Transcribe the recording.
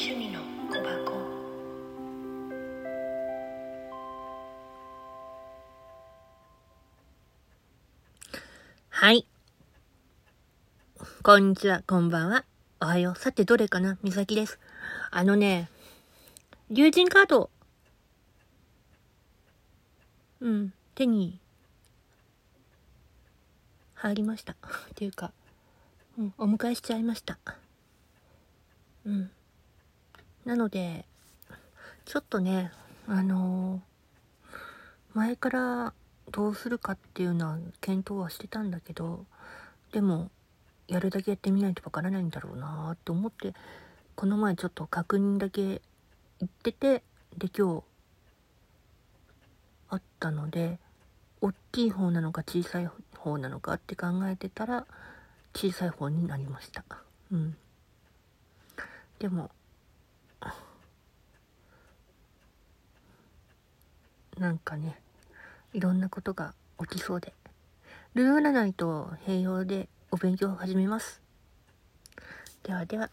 趣味の小箱はい。こんにちは、こんばんは。おはよう。さて、どれかな？みさきです。あのね、竜神カード、うん、手に、入りました。っていうか、うん、お迎えしちゃいました。うん。なので、ちょっとね、あの前からどうするかっていうのは検討はしてたんだけど、でも、やるだけやってみないとわからないんだろうなーって思って、この前ちょっと確認だけ行ってて、で、今日、あったので、大きい方なのか小さい方なのかって考えてたら、小さい方になりました。うん。でも、なんかね、いろんなことが起きそうで。ルール占いと併用でお勉強を始めます。ではでは。